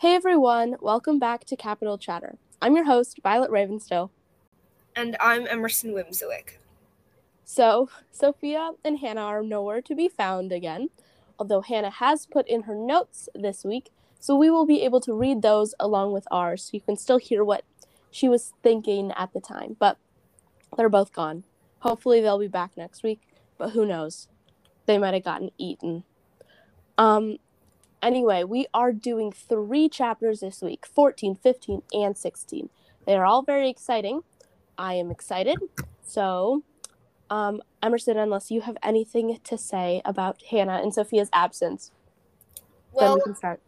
Hey everyone, welcome back to Capital Chatter. I'm your host, Violet Ravenstow. And I'm Emerson Wimswick. So, Sophia and Hannah are nowhere to be found again, although Hannah has put in her notes this week, so we will be able to read those along with ours so you can still hear what she was thinking at the time. But they're both gone. Hopefully they'll be back next week, but who knows? They might have gotten eaten. Um anyway, we are doing 3 chapters this week, 14, 15, and 16. They are all very exciting. I am excited. So, um, Emerson, unless you have anything to say about Hannah and Sophia's absence, Well, then we can start.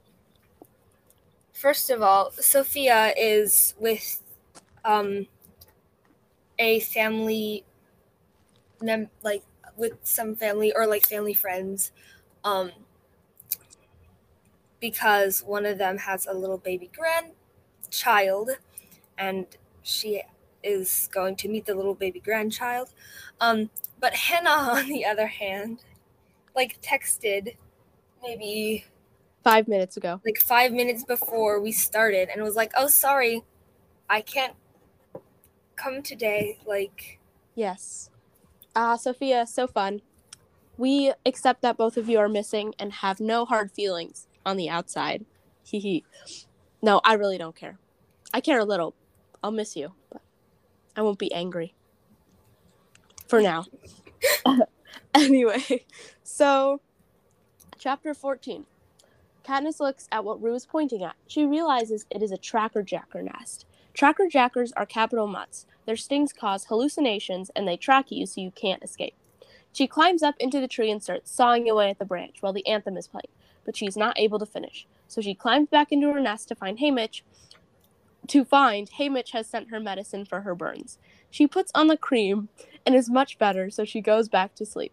first of all, Sophia is with um a family mem- like with some family or like family friends um because one of them has a little baby grandchild and she is going to meet the little baby grandchild um but hannah on the other hand like texted maybe Five minutes ago. like five minutes before we started and was like, oh, sorry, I can't come today. Like, Yes. Ah, Sophia, so fun. We accept that both of you are missing and have no hard feelings on the outside. Hee hee. No, I really don't care. I care a little. I'll miss you, but I won't be angry. For now. anyway, so chapter 14. Katniss looks at what Rue is pointing at. She realizes it is a tracker jacker nest. Tracker jackers are Capitol mutts. Their stings cause hallucinations and they track you so you can't escape. She climbs up into the tree and starts sawing away at the branch while the anthem is playing, but she's not able to finish. So she climbs back into her nest to find Haymitch. To find Haymitch has sent her medicine for her burns. She puts on the cream and is much better, so she goes back to sleep.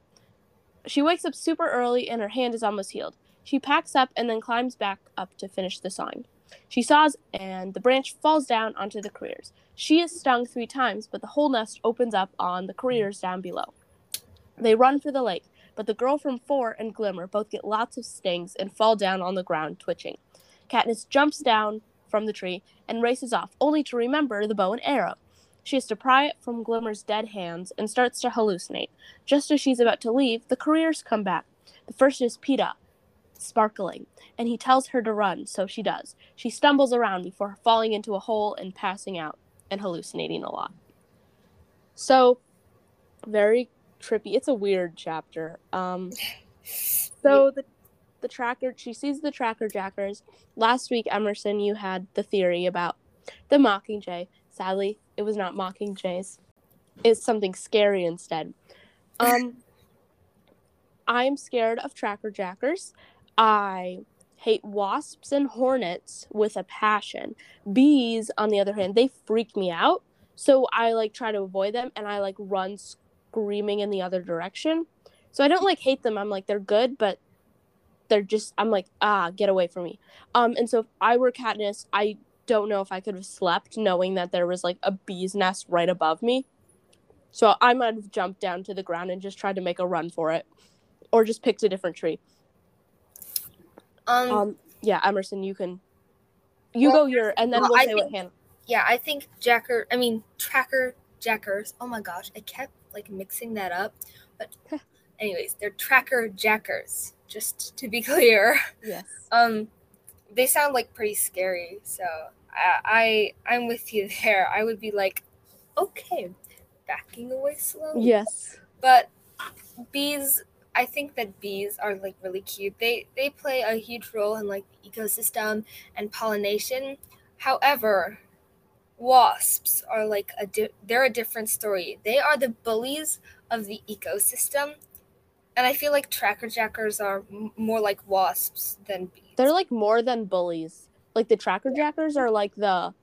She wakes up super early and her hand is almost healed. She packs up and then climbs back up to finish the sawing. She saws, and the branch falls down onto the careers. She is stung three times, but the whole nest opens up on the careers down below. They run for the lake, but the girl from Four and Glimmer both get lots of stings and fall down on the ground, twitching. Katniss jumps down from the tree and races off, only to remember the bow and arrow. She has to pry it from Glimmer's dead hands and starts to hallucinate. Just as she's about to leave, the careers come back. The first is Peeta, sparkling, and he tells her to run, so she does. She stumbles around before falling into a hole and passing out and hallucinating a lot. So, very trippy. It's a weird chapter. Um, so the the tracker she sees the tracker jackers. Last week, Emerson, you had the theory about the Mockingjay. Sadly, it was not Mockingjays. It's something scary instead. Um, I'm scared of tracker jackers. I hate wasps and hornets with a passion. Bees, on the other hand, they freak me out. So I like try to avoid them and I like run screaming in the other direction. So I don't like hate them. I'm like they're good, but they're just I'm like ah get away from me. Um and so if I were Katniss, I don't know if I could have slept knowing that there was like a bee's nest right above me. So I might have jumped down to the ground and just tried to make a run for it, or just picked a different tree. um, Um, yeah, Emerson, you can, you Well, go your, and then well, we'll I say what think- Hannah. yeah, I think Jacker, I mean, Tracker Jackers. Oh my gosh, I kept like mixing that up. But, anyways, they're Tracker Jackers, just to be clear. Yes. Um, they sound like pretty scary. So I, I I'm with you there. I would be like, okay, backing away slowly. Yes. But bees, I think that bees are like really cute. They they play a huge role in like the ecosystem and pollination. However, wasps are like a di- they're a different story. They are the bullies of the ecosystem. And I feel like tracker jackers are m- more like wasps than bees. They're like more than bullies. Like the tracker jackers are like the,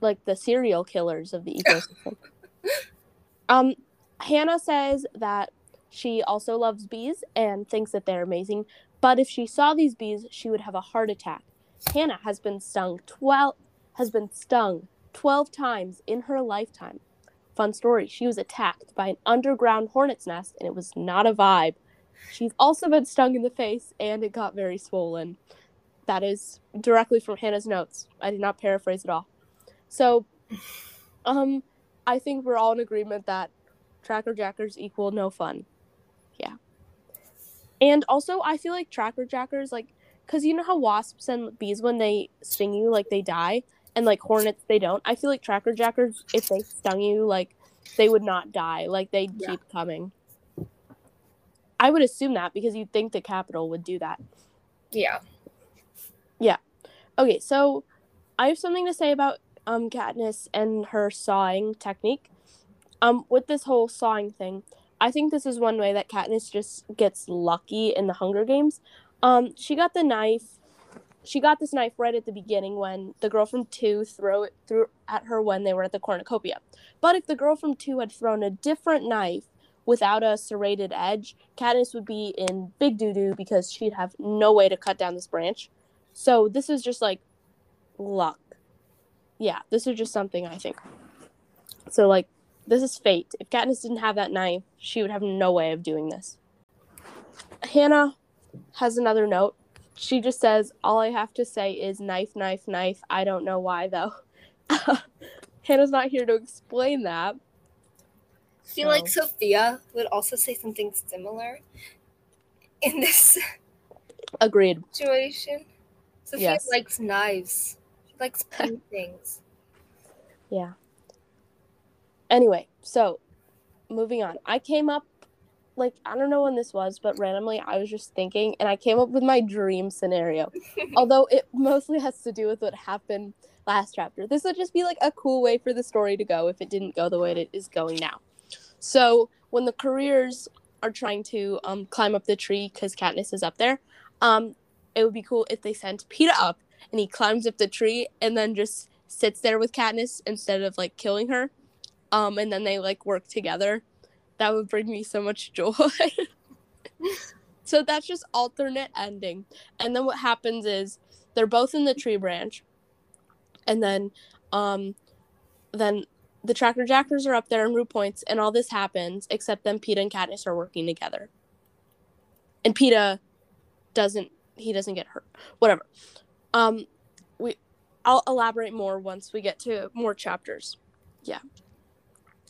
like the serial killers of the ecosystem. um, Hannah says that she also loves bees and thinks that they're amazing. But if she saw these bees, she would have a heart attack. Hannah has been stung twelve has been stung twelve times in her lifetime. Fun story: she was attacked by an underground hornet's nest, and it was not a vibe. She's also been stung in the face, and it got very swollen. That is directly from Hannah's notes. I did not paraphrase at all. So, um, I think we're all in agreement that tracker jackers equal no fun. Yeah. And also, I feel like tracker jackers, like, because you know how wasps and bees, when they sting you, like, they die, and like hornets, they don't. I feel like tracker jackers, if they stung you, like, they would not die. Like, they'd Yeah. keep coming. I would assume that because you'd think the Capitol would do that. Yeah. Yeah. Okay, so I have something to say about um Katniss and her sawing technique. Um, with this whole sawing thing, I think this is one way that Katniss just gets lucky in the Hunger Games. Um, she got the knife. She got this knife right at the beginning when the girl from two threw it threw at her when they were at the cornucopia. But if the girl from two had thrown a different knife without a serrated edge, Katniss would be in big doo doo because she'd have no way to cut down this branch. So this is just like luck. Yeah, this is just something I think. So like this is fate. If Katniss didn't have that knife, she would have no way of doing this. Hannah has another note. She just says, All I have to say is knife, knife, knife. I don't know why though. Hannah's not here to explain that. I feel like Sophia would also say something similar in this Agreed. situation. Sophia Yes. likes knives. She likes things. Yeah. Anyway, so moving on. I came up like I don't know when this was, but randomly I was just thinking and I came up with my dream scenario. Although it mostly has to do with what happened last chapter. This would just be like a cool way for the story to go if it didn't go the way it is going now. So, when the careers are trying to um climb up the tree cuz Katniss is up there, um it would be cool if they sent Peeta up and he climbs up the tree and then just sits there with Katniss instead of like killing her. Um, and then they like work together. That would bring me so much joy. so that's just alternate ending. And then what happens is they're both in the tree branch, and then um, then the tracker jackers are up there in Rue Points, and all this happens except then Peeta and Katniss are working together. And Peeta doesn't he doesn't get hurt. Whatever. Um, we I'll elaborate more once we get to more chapters. Yeah.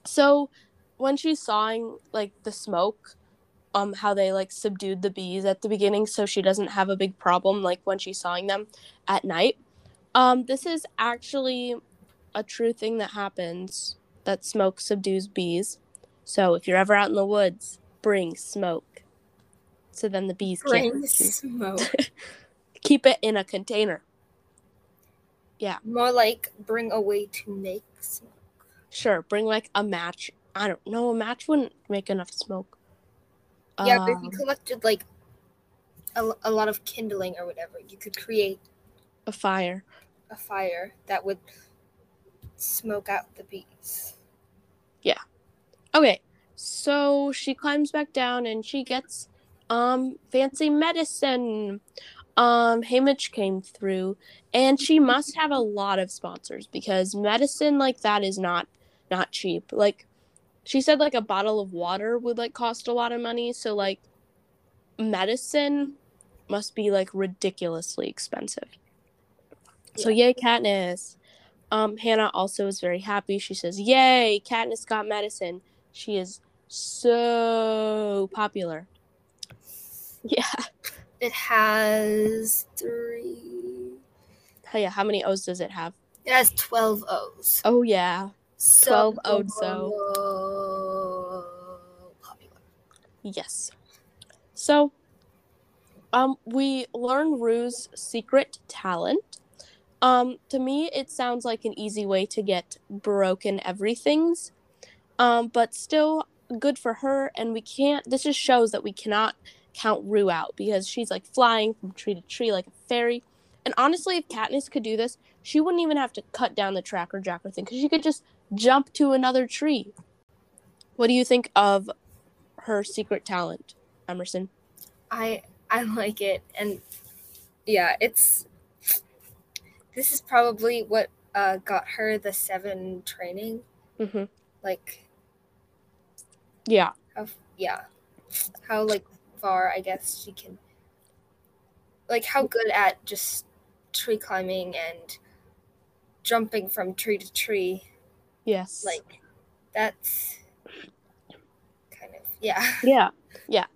So when she's sawing like the smoke, um, how they like subdued the bees at the beginning so she doesn't have a big problem like when she's sawing them at night. Um, this is actually a true thing that happens that smoke subdues bees. So if you're ever out in the woods, bring smoke. So then the bees can't Bring smoke. Keep it in a container. Yeah. More like bring a way to make smoke. Sure, bring like a match. I don't know, a match wouldn't make enough smoke. Yeah, but if you Um, collected like a, a lot of kindling or whatever, you could create a fire. a fire that would smoke out the bees. Yeah. Okay, so she climbs back down and she gets um fancy medicine. Um, Haymitch came through, and she must have a lot of sponsors because medicine like that is not not cheap. Like she said, like a bottle of water would like cost a lot of money. So like medicine must be like ridiculously expensive. So yay, Katniss. Um, Hannah also is very happy. She says, "Yay, Katniss got medicine." She is so popular. Yeah. It has three. Oh, yeah. How many O's does it have? It has twelve O's. Oh yeah. So 12 O's, so. popular. Yes. So, um, we learn Rue's secret talent. Um, to me, it sounds like an easy way to get broken everything's. Um, but still good for her, and we can't. This just shows that we cannot count Rue out because she's like flying from tree to tree like a fairy. And honestly, if Katniss could do this, she wouldn't even have to cut down the tracker jacker thing because she could just jump to another tree. What do you think of her secret talent, Emerson? I I like it, and yeah, it's. This is probably what uh, got her the seven training. Mm-hmm. Like Yeah. how yeah, how like far I guess she can. Like how good at just tree climbing and jumping from tree to tree. Yes. Like that's yeah. Yeah, yeah.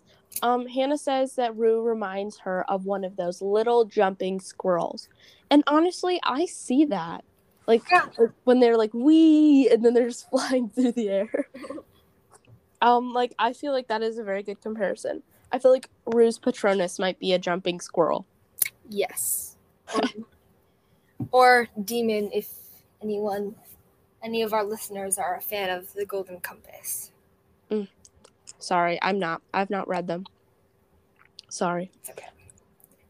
Um, Hannah says that Rue reminds her of one of those little jumping squirrels, and honestly, I see that. Like, Yeah. like when they're like wee, and then they're just flying through the air. um, like I feel like that is a very good comparison. I feel like Rue's Patronus might be a jumping squirrel. Yes. Or, or daemon if anyone any of our listeners are a fan of the Golden Compass. Sorry, I'm not. I've not read them. Sorry. It's okay.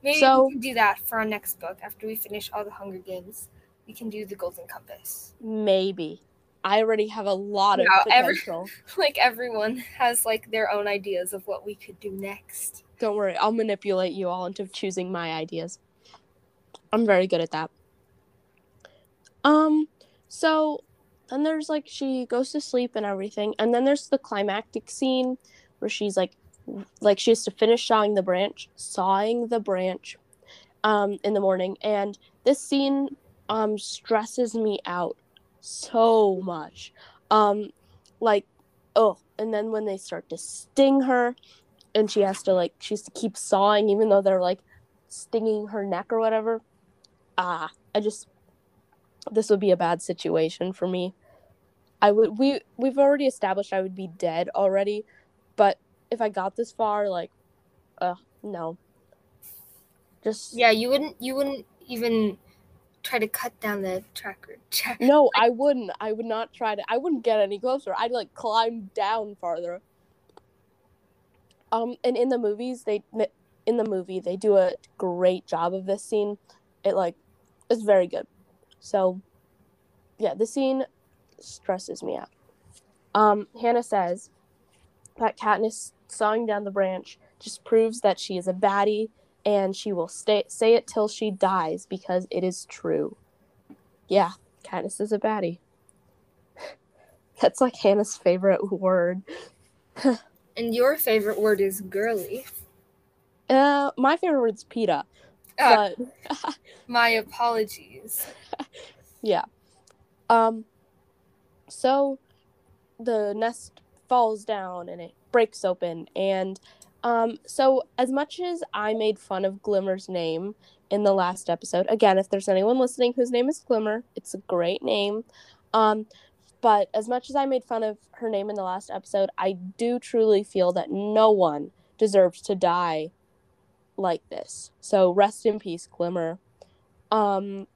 Maybe So- we can do that for our next book after we finish all the Hunger Games. We can do the Golden Compass. Maybe. I already have a lot of Wow, every- potential. Like everyone has like their own ideas of what we could do next. Don't worry, I'll manipulate you all into choosing my ideas. I'm very good at that. Um, so then there's like she goes to sleep and everything, and then there's the climactic scene where she's like, like she has to finish sawing the branch, sawing the branch, um, in the morning, and this scene um stresses me out so much, um, like, oh, and then when they start to sting her, and she has to like she has to keep sawing even though they're like stinging her neck or whatever ah i just this would be a bad situation for me i would we we've already established i would be dead already but if i got this far like uh no. Just Yeah, you wouldn't you wouldn't even try to cut down the tracker. Tra- no i wouldn't. I would not try to i wouldn't get any closer. I'd like climb down farther. Um and in the movies they in the movie they do a great job of this scene. It like is very good. So yeah the scene stresses me out um hannah says that katniss sawing down the branch just proves that she is a baddie and she will stay say it till she dies because it is true yeah katniss is a baddie that's like hannah's favorite word And your favorite word is girly. uh my favorite word is peeta Ah, but my apologies. Yeah. Um, so the nest falls down and it breaks open. And um, so, as much as I made fun of Glimmer's name in the last episode, again, if there's anyone listening whose name is Glimmer, it's a great name. Um, but as much as I made fun of her name in the last episode, I do truly feel that no one deserves to die like this. So rest in peace, Glimmer. Um,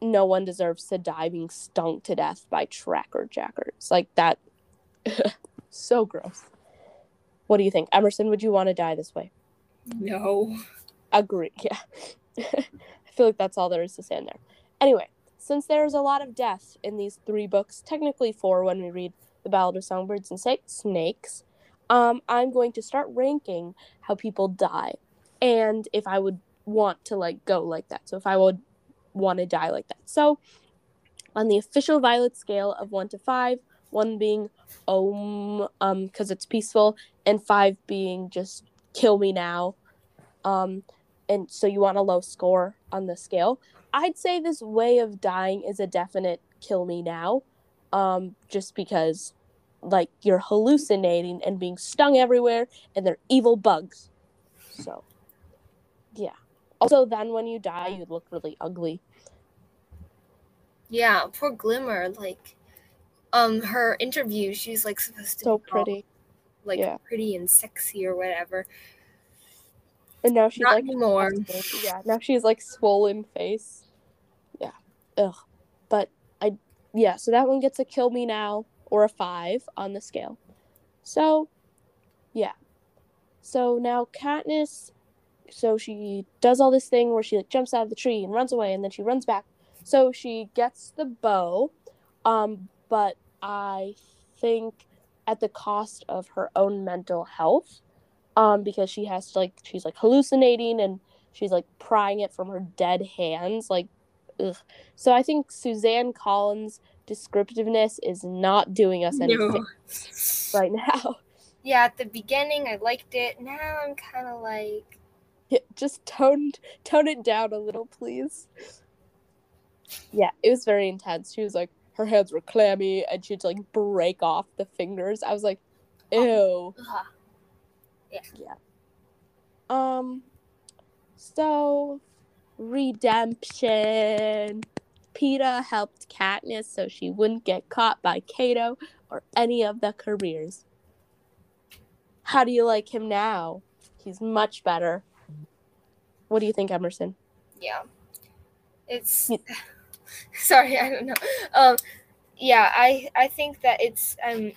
no one deserves to die being stung to death by tracker jackers like that. so gross. What do you think, Emerson? Would you want to die this way? No. Agree. Yeah. I feel like that's all there is to say in there. Anyway, since there's a lot of death in these three books, technically four when we read The Ballad of Songbirds and Snakes, um, I'm going to start ranking how people die and if I would want to like go like that. So if I would want to die like that. So on the official Violet scale of one to five, one being om um because it's peaceful, and five being just kill me now. Um, and so you want a low score on the scale. I'd say this way of dying is a definite kill me now. Um, just because like you're hallucinating and being stung everywhere and they're evil bugs. So yeah. Also then when you die you'd look really ugly. Yeah, poor Glimmer. Like, um, her interview, she's like supposed to So be all, pretty. like yeah. pretty and sexy or whatever. And now she's Not like anymore. Yeah, now she's like swollen face. Yeah. Ugh. But I yeah, so that one gets a kill me now or a five on the scale. So yeah. So now Katniss so she does all this thing where she like jumps out of the tree and runs away and then she runs back. So she gets the bow. Um, but I think at the cost of her own mental health um, because she has to like she's like hallucinating and she's like prying it from her dead hands like ugh. so i think suzanne collins descriptiveness is not doing us any No. right now Yeah, at the beginning I liked it. Now I'm kind of like, just tone tone it down a little, please. Yeah, it was very intense. She was like, her hands were clammy, and she'd like break off the fingers. I was like, ew. Yeah. Um, so redemption. Peeta helped Katniss so she wouldn't get caught by Cato or any of the careers. How do you like him now? He's much better. What do you think, Emerson? Yeah. It's sorry, I don't know. Um yeah, I I think that it's um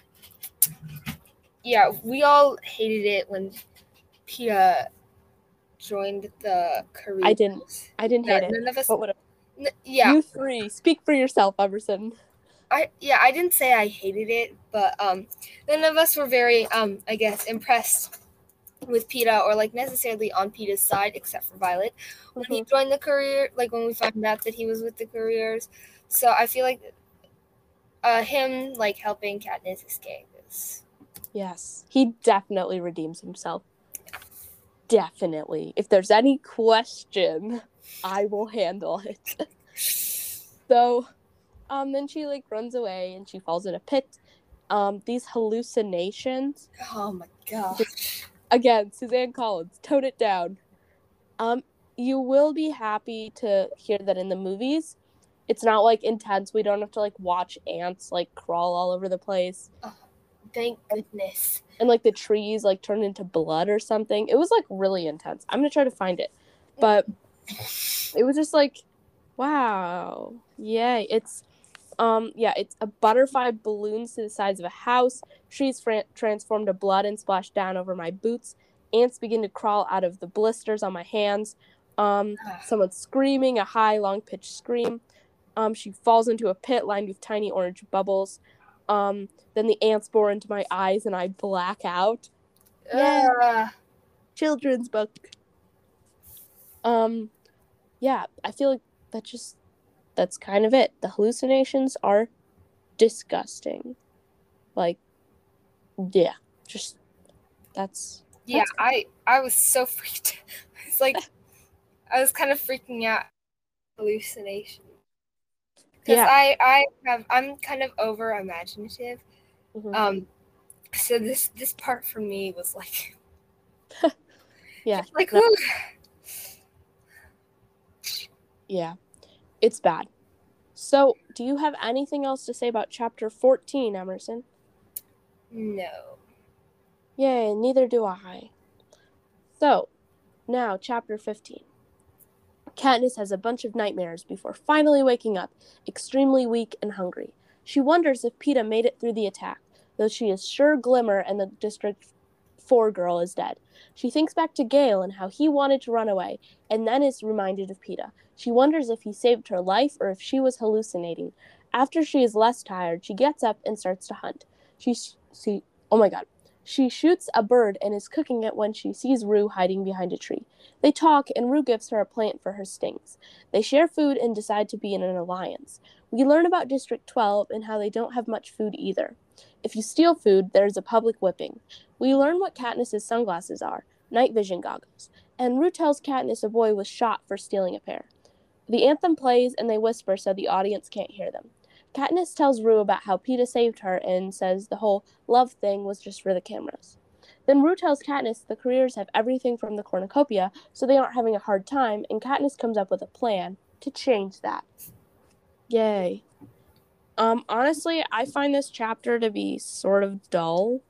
yeah, we all hated it when Pia joined the career. I didn't. I didn't hate it. none of us what, n- yeah, You three, speak for yourself, Emerson. I yeah, I didn't say I hated it, but um none of us were very um I guess impressed with Peeta or like necessarily on Peeta's side except for Violet. when he joined the career, like when we found out that he was with the careers. So I feel like uh him like helping Katniss escape is Yes, he definitely redeems himself. Definitely. If there's any question, I will handle it. so, um, then she like runs away and she falls in a pit. Um, these hallucinations. oh my god. Again, Suzanne Collins, tone it down. Um, you will be happy to hear that in the movies, it's not like intense. We don't have to like watch ants like crawl all over the place. Thank goodness. and like the trees like turned into blood or something. It was like really intense. I'm gonna try to find it, but it was just like, wow, yay! It's um yeah, it's a butterfly balloons to the size of a house. Trees fran- transform to blood and splash down over my boots. Ants begin to crawl out of the blisters on my hands. Um, someone's screaming a high, long pitched scream. Um, she falls into a pit lined with tiny orange bubbles. Um, then the ants bore into my eyes and I black out. Yeah. Uh, Children's book. Um, yeah, I feel like that just that's kind of it. The hallucinations are disgusting. Like, yeah, just that's yeah, That's- I I was so freaked. It's like I was kind of freaking out hallucination. Because Yeah. I I have I'm kind of over imaginative. mhm. Um so this this part for me was like yeah, like no. yeah, it's bad. So, do you have anything else to say about chapter fourteen, Emerson? No. Yay, neither do I. So, now chapter 15. Katniss has a bunch of nightmares before finally waking up, extremely weak and hungry. She wonders if Peeta made it through the attack, though she is sure Glimmer and the District 4 girl is dead. She thinks back to Gale and how he wanted to run away, and then is reminded of Peeta. She wonders if he saved her life or if she was hallucinating. After she is less tired, she gets up and starts to hunt. She see oh my god. She shoots a bird and is cooking it when she sees Rue hiding behind a tree. They talk, and Rue gives her a plant for her stings. They share food and decide to be in an alliance. We learn about District 12 and how they don't have much food either. If you steal food, there's a public whipping. We learn what Katniss's sunglasses are night vision goggles. And Rue tells Katniss a boy was shot for stealing a pair. The anthem plays and they whisper so the audience can't hear them. Katniss tells Rue about how Peeta saved her and says the whole love thing was just for the cameras. Then Rue tells Katniss the careers have everything from the cornucopia, so they aren't having a hard time, and Katniss comes up with a plan to change that. Yay. Um, honestly, I find this chapter to be sort of dull.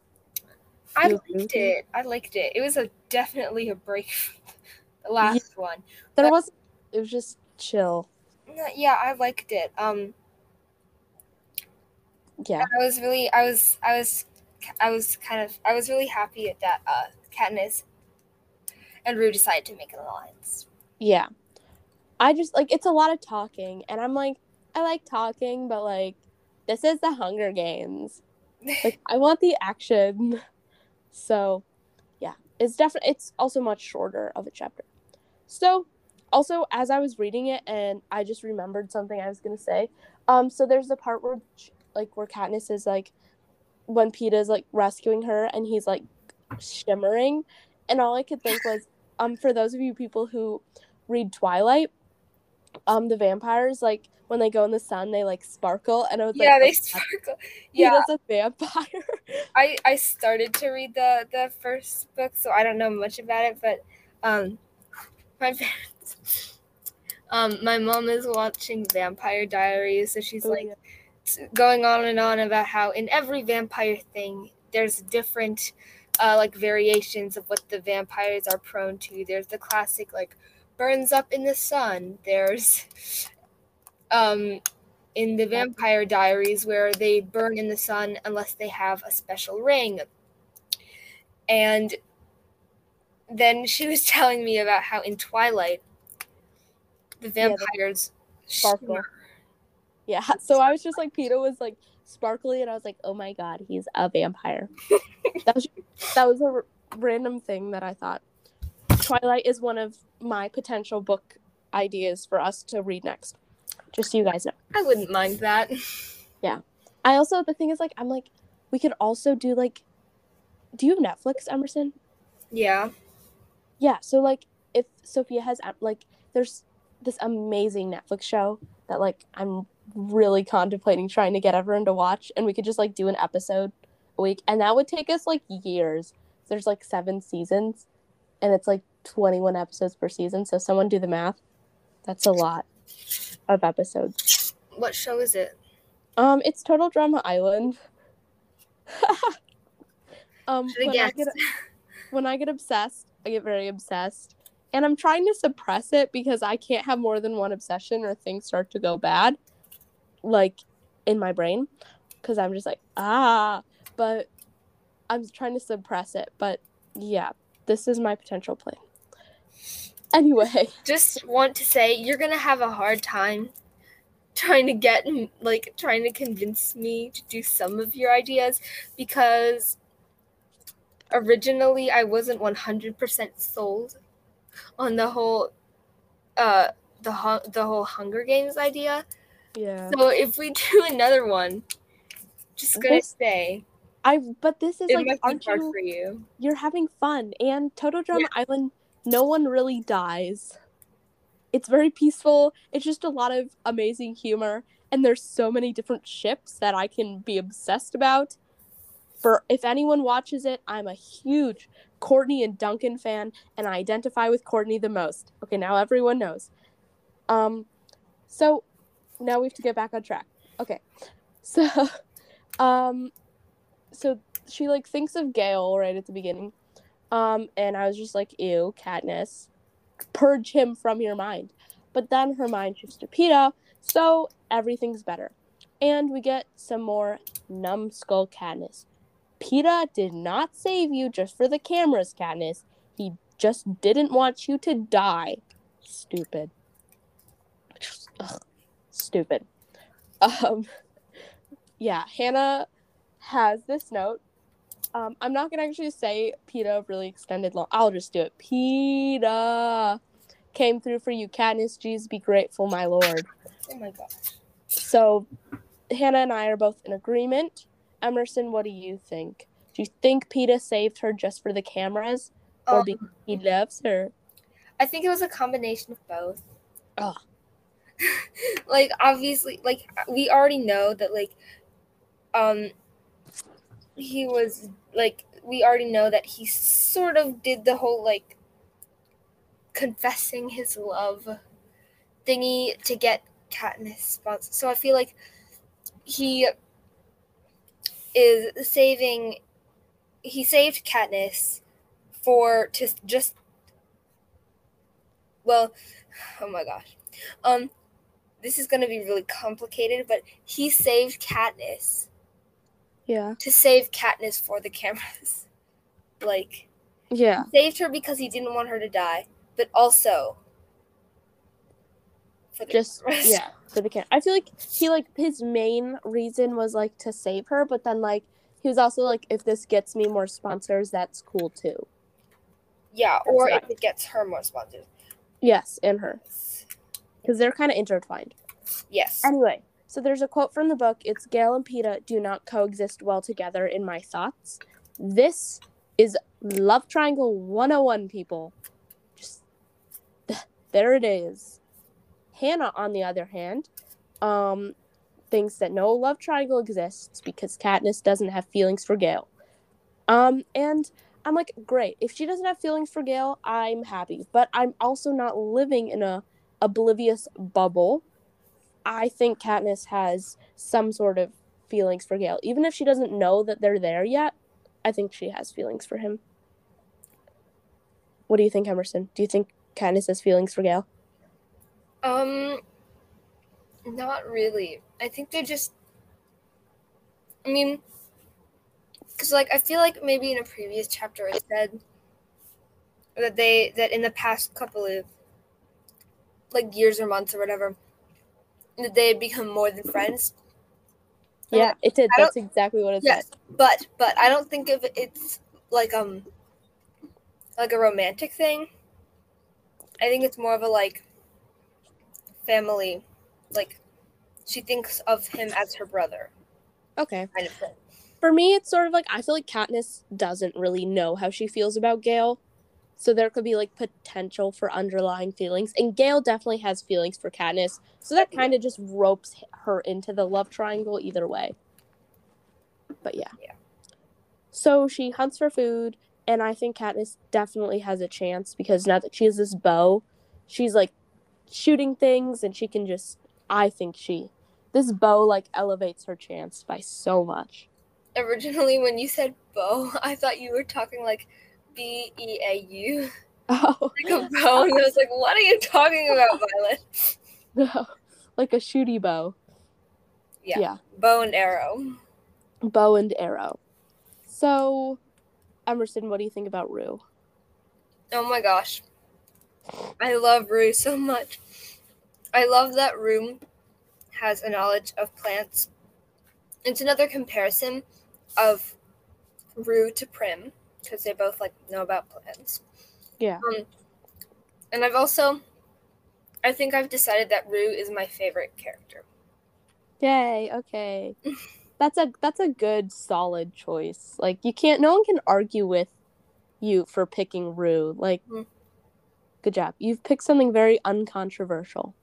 I liked it. I liked it. It was a definitely a break from the last one. There But- was it was just chill. Yeah, I liked it. Um Yeah. I was really I was I was I was kind of I was really happy that uh Katniss and Rue decided to make an alliance. Yeah. I just like it's a lot of talking and I'm like I like talking, but like this is the Hunger Games. Like I want the action. So, yeah. It's definitely it's also much shorter of a chapter. So, also as I was reading it and I just remembered something I was going to say. Um so there's the part where like where Katniss is like when Peeta's like rescuing her and he's like shimmering and all I could think was um for those of you people who read Twilight, um the vampires like when they go in the sun they like sparkle and I was yeah, like yeah, they oh, sparkle. Yeah, does a vampire. I I started to read the the first book, so I don't know much about it, but um, my parents, um, my mom is watching Vampire Diaries, so she's Oh, like yeah. Going on and on about how in every vampire thing there's different uh, like variations of what the vampires are prone to. There's the classic like burns up in the sun. There's um in the Vampire Diaries where they burn in the sun unless they have a special ring. And then she was telling me about how in Twilight the Yeah, the vampires sparkle. Yeah, so I was just like Peter was like sparkly, and I was like, oh my god, he's a vampire. that was that was a r- random thing that I thought. Twilight is one of my potential book ideas for us to read next. Just so you guys know. I wouldn't mind that. Yeah. I also the thing is like I'm like we could also do like do you have Netflix, Emerson? Yeah. Yeah, so like if Sophia has like there's this amazing Netflix show that like I'm really contemplating trying to get everyone to watch and we could just like do an episode a week and that would take us like years. There's like 7 seasons and it's like 21 episodes per season, so someone do the math. That's a lot of episodes. What show is it? Um it's Total Drama Island. um when I get when I get obsessed, I get very obsessed. And I'm trying to suppress it because I can't have more than one obsession or things start to go bad, like in my brain. Because I'm just like, ah. But I'm trying to suppress it. But yeah, this is my potential plan. Anyway, Just want to say you're gonna have a hard time trying to get like trying to convince me to do some of your ideas because originally I wasn't 100% sold on the whole uh the the whole Hunger Games idea. Yeah. So if we do another one, just gonna This- say I but this is like aren't you for you. you're having fun and Total Drama Island no one really dies. It's very peaceful. It's just a lot of amazing humor and there's so many different ships that I can be obsessed about. For if anyone watches it, I'm a huge Courtney and Duncan fan and I identify with Courtney the most. Okay, now everyone knows. Um so now we have to get back on track. Okay. So um so she like thinks of Gale right at the beginning. Um, and I was just like, ew, Katniss. Purge him from your mind. But then her mind shifts to Peeta, so everything's better. And we get some more numbskull Katniss. Peeta did not save you just for the cameras, Katniss. He just didn't want you to die. Stupid. Ugh, stupid. Um, yeah, Hannah has this note um, I'm not gonna actually say Peeta really extended long. I'll just do it. Peeta came through for you, Katniss. Jeez, be grateful, my lord. Oh my gosh. So, Hannah and I are both in agreement. Emerson, what do you think? Do you think Peeta saved her just for the cameras, or Um, because he loves her? I think it was a combination of both. Ugh. like obviously like we already know that like um he was like we already know that he sort of did the whole like confessing his love thingy to get Katniss spots. So I feel like he is saving he saved Katniss for to just well oh my gosh um this is going to be really complicated but he saved Katniss Yeah. to save Katniss for the cameras like Yeah. saved her because he didn't want her to die but also for the Just cameras. yeah for the camera. I feel like he like his main reason was like to save her, but then like he was also like, if this gets me more sponsors, that's cool too. yeah or if it gets her more sponsors Yes, and her because they're kind of intertwined. yes Anyway, so there's a quote from the book. It's Gale and Peeta do not coexist well together in my thoughts. This is Love Triangle 101, people. Just there it is. Hannah, on the other hand, um, thinks that no love triangle exists because Katniss doesn't have feelings for Gale. Um, and I'm like, great. If she doesn't have feelings for Gale, I'm happy. But I'm also not living in a oblivious bubble. I think Katniss has some sort of feelings for Gale. Even if she doesn't know that they're there yet, I think she has feelings for him. What do you think, Emerson? Do you think Katniss has feelings for Gale? Um, not really. I think they just. I mean, because like I feel like maybe in a previous chapter it said that they that in the past couple of like years or months or whatever that they had become more than friends. Yeah, it did. That's exactly what it yes, said. But but I don't think of it's like um like a romantic thing. I think it's more of a like family like she thinks of him as her brother. Okay. Kind of. For me, it's sort of like I feel like Katniss doesn't really know how she feels about Gale. So there could be like potential for underlying feelings. And Gale definitely has feelings for Katniss. So that kind of just ropes her into the love triangle either way. But yeah. Yeah. So she hunts for food, and I think Katniss definitely has a chance because now that she has this bow, she's like shooting things and she can just I think she this bow like elevates her chance by so much. Originally when you said bow, I thought you were talking like B E A U. Oh. Like a bow. And I was like, what are you talking about, Violet? No. Like a shooty bow. Yeah. yeah. Bow and arrow. Bow and arrow. So Emerson, what do you think about Rue? Oh my gosh. I love Rue so much. I love that Rue has a knowledge of plants. It's another comparison of Rue to Prim because they both like know about plants. Yeah. Um, and I've also, I think I've decided that Rue is my favorite character. Yay! Okay, that's a that's a good solid choice. Like you can't, no one can argue with you for picking Rue. Like, mm-hmm. good job. You've picked something very uncontroversial.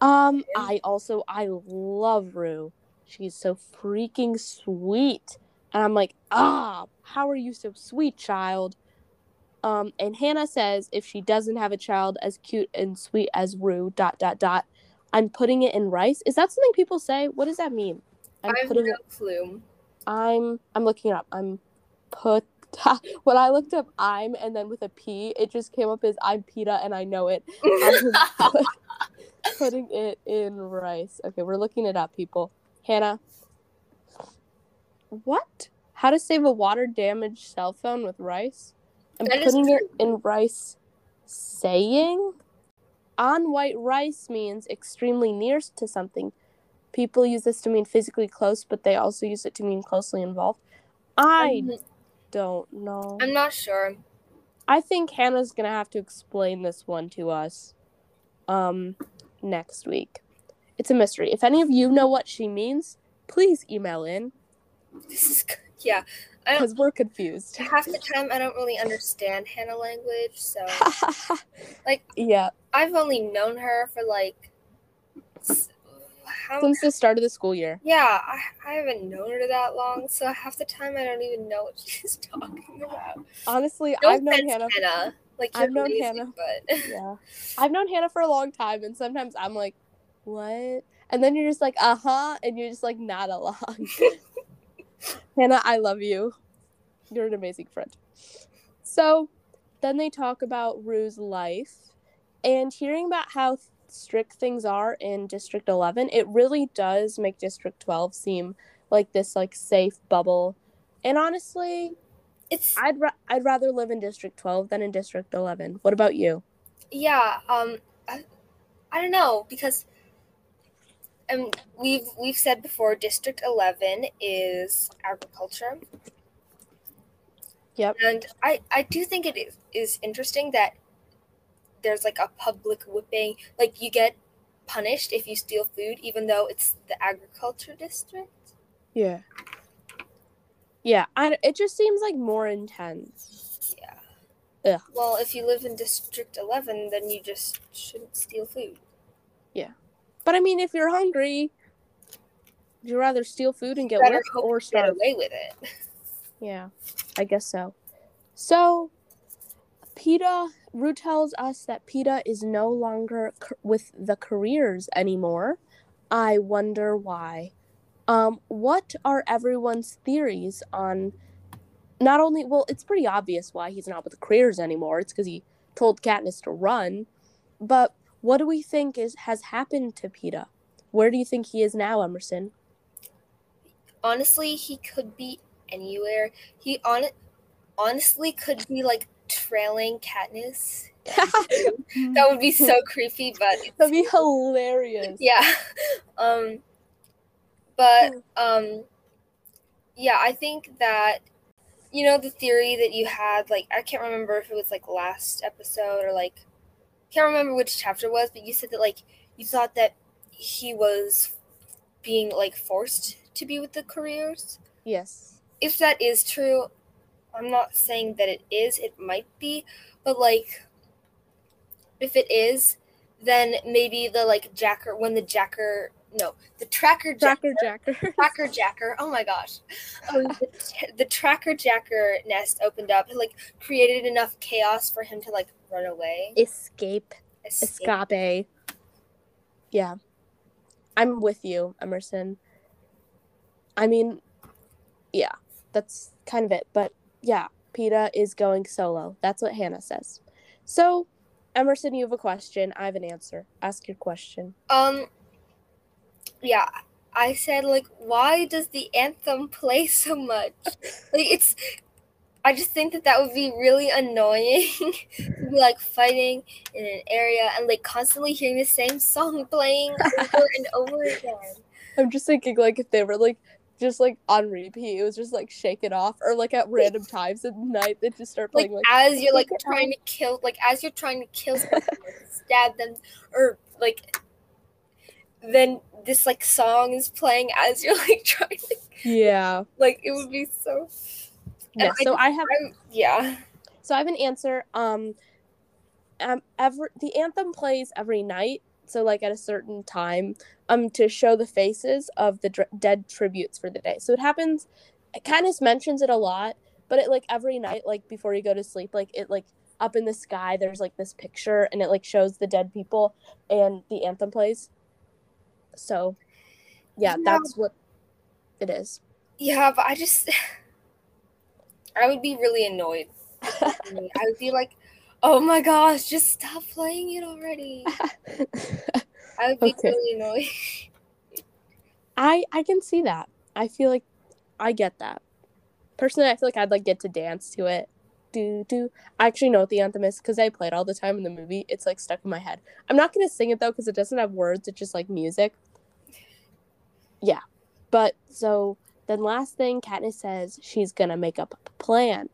Um, I also I love Rue. She's so freaking sweet. And I'm like, ah, how are you so sweet, child? Um, and Hannah says if she doesn't have a child as cute and sweet as Rue, dot dot dot, I'm putting it in rice. Is that something people say? What does that mean? I'm I putting no clue. I'm I'm looking it up. I'm put when I looked up I'm and then with a P, it just came up as I'm Peta and I know it. putting it in rice. Okay, we're looking it up, people. Hannah. What? How to save a water damaged cell phone with rice? I'm that putting it in rice saying on white rice means extremely near to something. People use this to mean physically close, but they also use it to mean closely involved. I um, don't know. I'm not sure. I think Hannah's gonna have to explain this one to us. Um, next week. It's a mystery. If any of you know what she means, please email in. This is good. Yeah. Because we're confused. Half the time, I don't really understand Hannah language. So, like, yeah. I've only known her for like. How, Since the start of the school year. Yeah, I, I haven't known her that long, so half the time I don't even know what she's talking about. Honestly, no I've known Hannah. Hannah. Like I've known Hannah, but yeah, I've known Hannah for a long time, and sometimes I'm like, what? And then you're just like, uh huh, and you're just like not along. Hannah, I love you. You're an amazing friend. So, then they talk about Rue's life, and hearing about how strict things are in District 11, it really does make District 12 seem like this like safe bubble. And honestly, it's I'd ra- I'd rather live in District 12 than in District 11. What about you? Yeah, um I, I don't know because um we've we've said before District 11 is agriculture. Yep. And I I do think it is, is interesting that there's like a public whipping like you get punished if you steal food even though it's the agriculture district. Yeah. Yeah, I, it just seems like more intense. Yeah. Ugh. Well, if you live in District 11, then you just shouldn't steal food. But I mean, if you're hungry, would you rather steal food and get work or get away with it. Yeah, I guess so. So, Peeta, Rue tells us that Peeta is no longer c- with the careers anymore. I wonder why. Um, what are everyone's theories on not only, well, it's pretty obvious why he's not with the careers anymore. It's because he told Katniss to run. But what do we think is has happened to Peeta? Where do you think he is now, Emerson? Honestly, he could be anywhere. He on honestly could be like trailing Katniss. That would be so creepy, but That'd be hilarious. yeah. Um but um yeah, I think that you know the theory that you had like I can't remember if it was like last episode or like can't remember which chapter it was, but you said that like you thought that he was being like forced to be with the careers. Yes. If that is true, I'm not saying that it is, it might be, but like if it is, then maybe the like jacker when the jacker no, the tracker jacker Tracker Jacker. tracker jacker. Oh my gosh, um, the, the tracker jacker nest opened up. It like created enough chaos for him to like run away. Escape. escape. Escape. Yeah. I'm with you, Emerson. I mean, yeah, that's kind of it. But yeah, Peeta is going solo. That's what Hannah says. So, Emerson, you have a question. I have an answer. Ask your question. Um, yeah, I said like, why does the anthem play so much? like it's. I just think that that would be really annoying to be like fighting in an area and like constantly hearing the same song playing over and over again. I'm just thinking, like, if they were like, just like on repeat, it was just like shake it off, or like at random times at night, they just start playing like, as you're like trying to kill like as you're trying to kill someone stab them or like then this like song is playing as you're like trying to yeah, like it would be so yeah. I So I have I, yeah So I have an answer. Um, um, every the anthem plays every night. So like at a certain time, um, to show the faces of the dr- dead tributes for the day. So it happens. It kind of mentions it a lot, but it like every night, like before you go to sleep, like it like up in the sky, there's like this picture, and it like shows the dead people, and the anthem plays. So, yeah, Yeah. that's what it is. yeah but I just I would be really annoyed I would be like oh my gosh just stop playing it already I would be Okay. really annoyed I I can see that. I feel like I get that. Personally, I feel like I'd like get to dance to it. Do do. I actually know what the anthem is because I play it all the time in the movie. It's like stuck in my head. I'm not gonna sing it though because it doesn't have words. It's just like music. Yeah, but so then last thing Katniss says she's gonna make up a plan.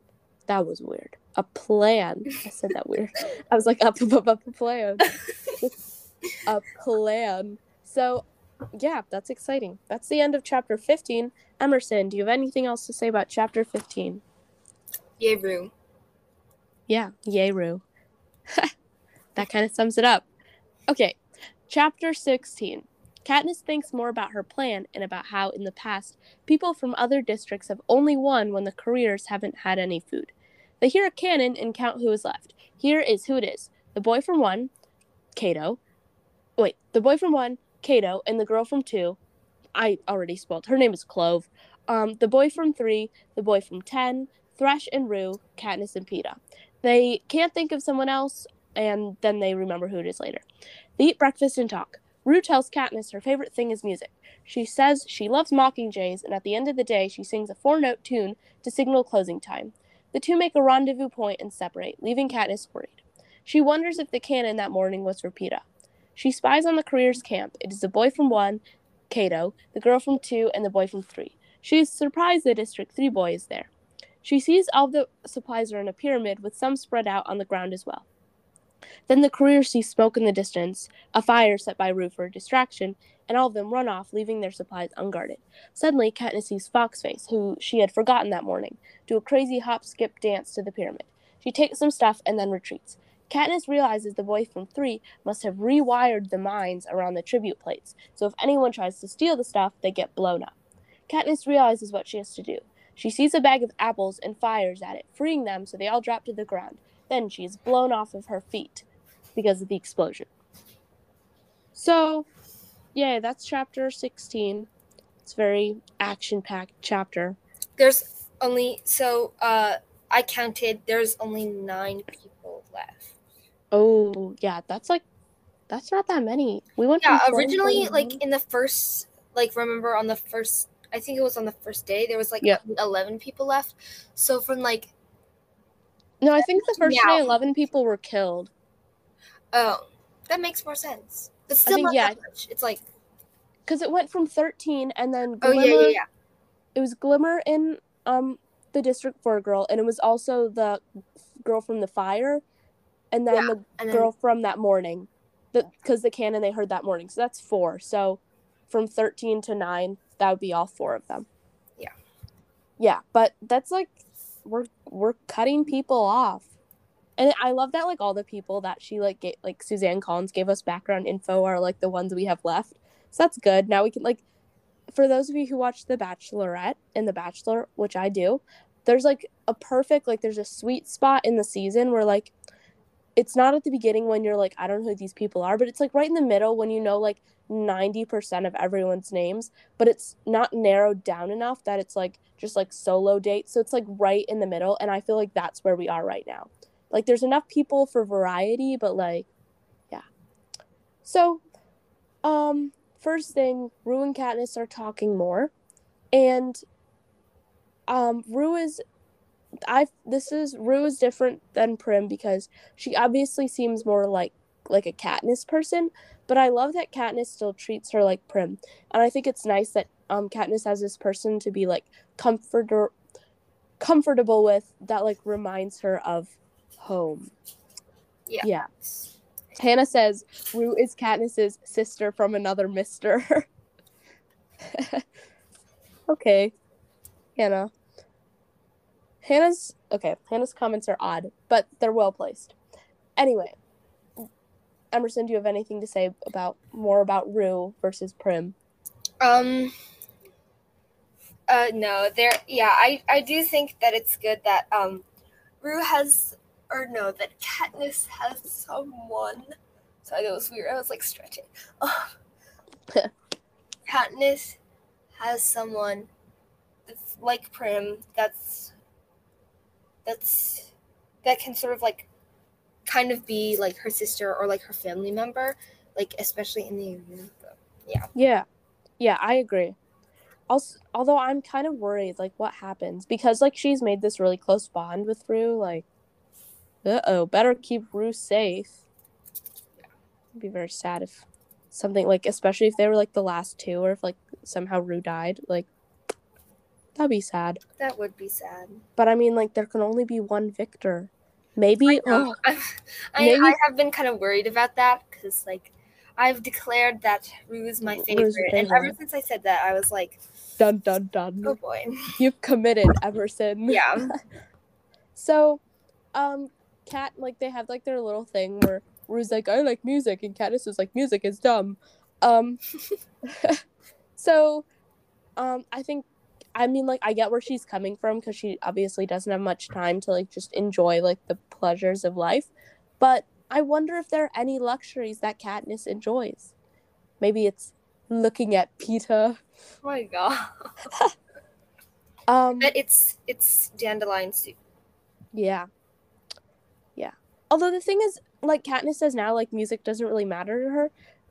That was weird. A plan. I said that weird. I was like up up up, up a plan. a plan. So yeah, that's exciting. That's the end of chapter 15. Emerson, do you have anything else to say about chapter 15? yeah Rue. Yeah, yay, Rue. that kind of sums it up. Okay, chapter 16. Katniss thinks more about her plan and about how, in the past, people from other districts have only won when the careers haven't had any food. They hear a cannon and count who is left. Here is who it is the boy from one, Cato. Wait, the boy from one, Cato, and the girl from two. I already spoiled. Her name is Clove. Um, the boy from three, the boy from ten, Thresh and Rue, Katniss and Peeta. They can't think of someone else, and then they remember who it is later. They eat breakfast and talk. Rue tells Katniss her favorite thing is music. She says she loves mockingjays, and at the end of the day, she sings a four note tune to signal closing time. The two make a rendezvous point and separate, leaving Katniss worried. She wonders if the cannon that morning was for Peeta. She spies on the careers camp. It is the boy from one, Cato, the girl from two, and the boy from three. She is surprised the District 3 boy is there. She sees all the supplies are in a pyramid, with some spread out on the ground as well. Then the careers sees smoke in the distance, a fire set by Rue for a distraction, and all of them run off, leaving their supplies unguarded. Suddenly, Katniss sees Foxface, who she had forgotten that morning, do a crazy hop skip dance to the pyramid. She takes some stuff and then retreats. Katniss realizes the boy from 3 must have rewired the mines around the tribute plates, so if anyone tries to steal the stuff, they get blown up. Katniss realizes what she has to do. She sees a bag of apples and fires at it, freeing them so they all drop to the ground. Then she is blown off of her feet because of the explosion. So, yeah, that's chapter 16. It's a very action packed chapter. There's only so uh I counted there's only 9 people left. Oh, yeah, that's like that's not that many. We went Yeah, originally like in the first like remember on the first I think it was on the first day there was like Yeah. 11 people left. So from like No, I think the first Yeah. day 11 people were killed. oh, that makes more sense. But still not yeah. that much. It's like Cuz it went from 13 and then oh yeah, yeah, yeah. it was Glimmer in um the District 4 girl and it was also the girl from the fire and then Yeah, the And then girl from that morning. Because the cannon they heard that morning. So that's four. So from 13 to 9, that would be all four of them. Yeah. Yeah, but that's like we're we're cutting people off. And I love that like all the people that she like get like Suzanne Collins gave us background info are like the ones we have left. So that's good. Now we can like for those of you who watch The Bachelorette and The Bachelor, which I do, there's like a perfect like there's a sweet spot in the season where like it's not at the beginning when you're like I don't know who these people are, but it's like right in the middle when you know like 90% of everyone's names, but it's not narrowed down enough that it's like just like solo dates. So it's like right in the middle and I feel like that's where we are right now. Like there's enough people for variety, but like yeah. So um first thing, Rue and Katniss are talking more and um Rue is I this is Rue is different than Prim because she obviously seems more like like a Katniss person, but I love that Katniss still treats her like Prim, and I think it's nice that um Katniss has this person to be like comforter comfortable with that like reminds her of home. Yeah. Yeah. Hannah says Rue is Katniss's sister from another Mister. okay, Hannah. Hannah's okay. Hannah's comments are odd, but they're well placed. Anyway, Emerson, do you have anything to say about more about Rue versus Prim? Um. Uh, no, there. Yeah, I I do think that it's good that um, Rue has or no that Katniss has someone. Sorry, that was weird. I was like stretching. Katniss has someone that's like Prim. That's that's that can sort of like kind of be like her sister or like her family member, like especially in the yeah. Yeah, yeah, I agree. Also, although I'm kind of worried, like what happens because like she's made this really close bond with Rue. Like, uh oh, better keep Rue safe. It'd be very sad if something like, especially if they were like the last two, or if like somehow Rue died. Like, that'd be sad. That would be sad. But I mean, like there can only be one victor. Maybe. No, Oh, I, I, Maybe- I have been kind of worried about that because, like, I've declared that Rue is my favorite, your and ever since I said that, I was like, dun dun dun. oh boy, You've committed, Emerson. yeah, So, um, Cat like they have like their little thing where Rue's like, I like music, and Katniss is like, music is dumb. Um, so, um, I think, I mean, like, I get where she's coming from because she obviously doesn't have much time to like just enjoy like the pleasures of life, but I wonder if there are any luxuries that Katniss enjoys. Maybe it's looking at Peeta. oh my god, Um, but it's it's dandelion soup. Yeah. Yeah. Although the thing is, like Katniss says now, like music doesn't really matter to her.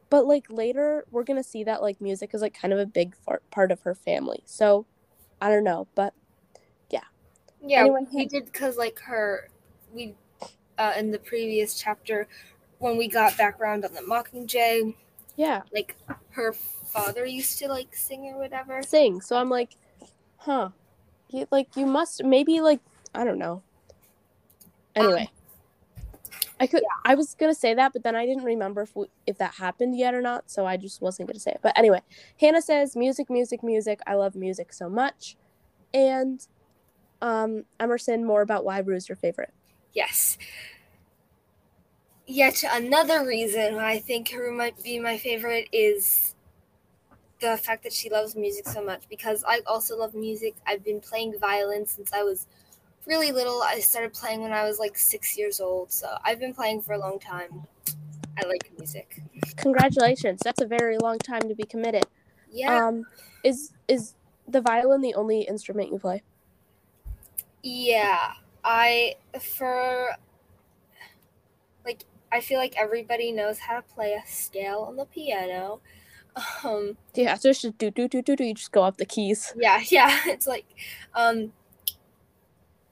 But like later, we're gonna see that like music is like kind of a big part of her family. So, I don't know, but Yeah, Anyone we hit- did because like her, we, uh, in the previous chapter, when we got background on the Mockingjay, yeah, like her father used to like sing or whatever. sing. So I'm like, huh, you, like you must maybe like I don't know. Anyway, I could I was gonna say that, but then I didn't remember if we, if that happened yet or not, so I just wasn't gonna say it. But anyway, Hannah says music, music, music. I love music so much, and um, Emerson more about why Rue is your favorite. Yes. Yet another reason why I think Haru might be my favorite is the fact that she loves music so much because I also love music. I've been playing violin since I was really little. I started playing when I was like six years old, so I've been playing for a long time. I like music. Congratulations. That's a very long time to be committed. Yeah. Um is is the violin the only instrument you play? Yeah. I for like I feel like everybody knows how to play a scale on the piano. Um Yeah, so it's just do do do do do you just go up the keys. yeah, yeah, it's like um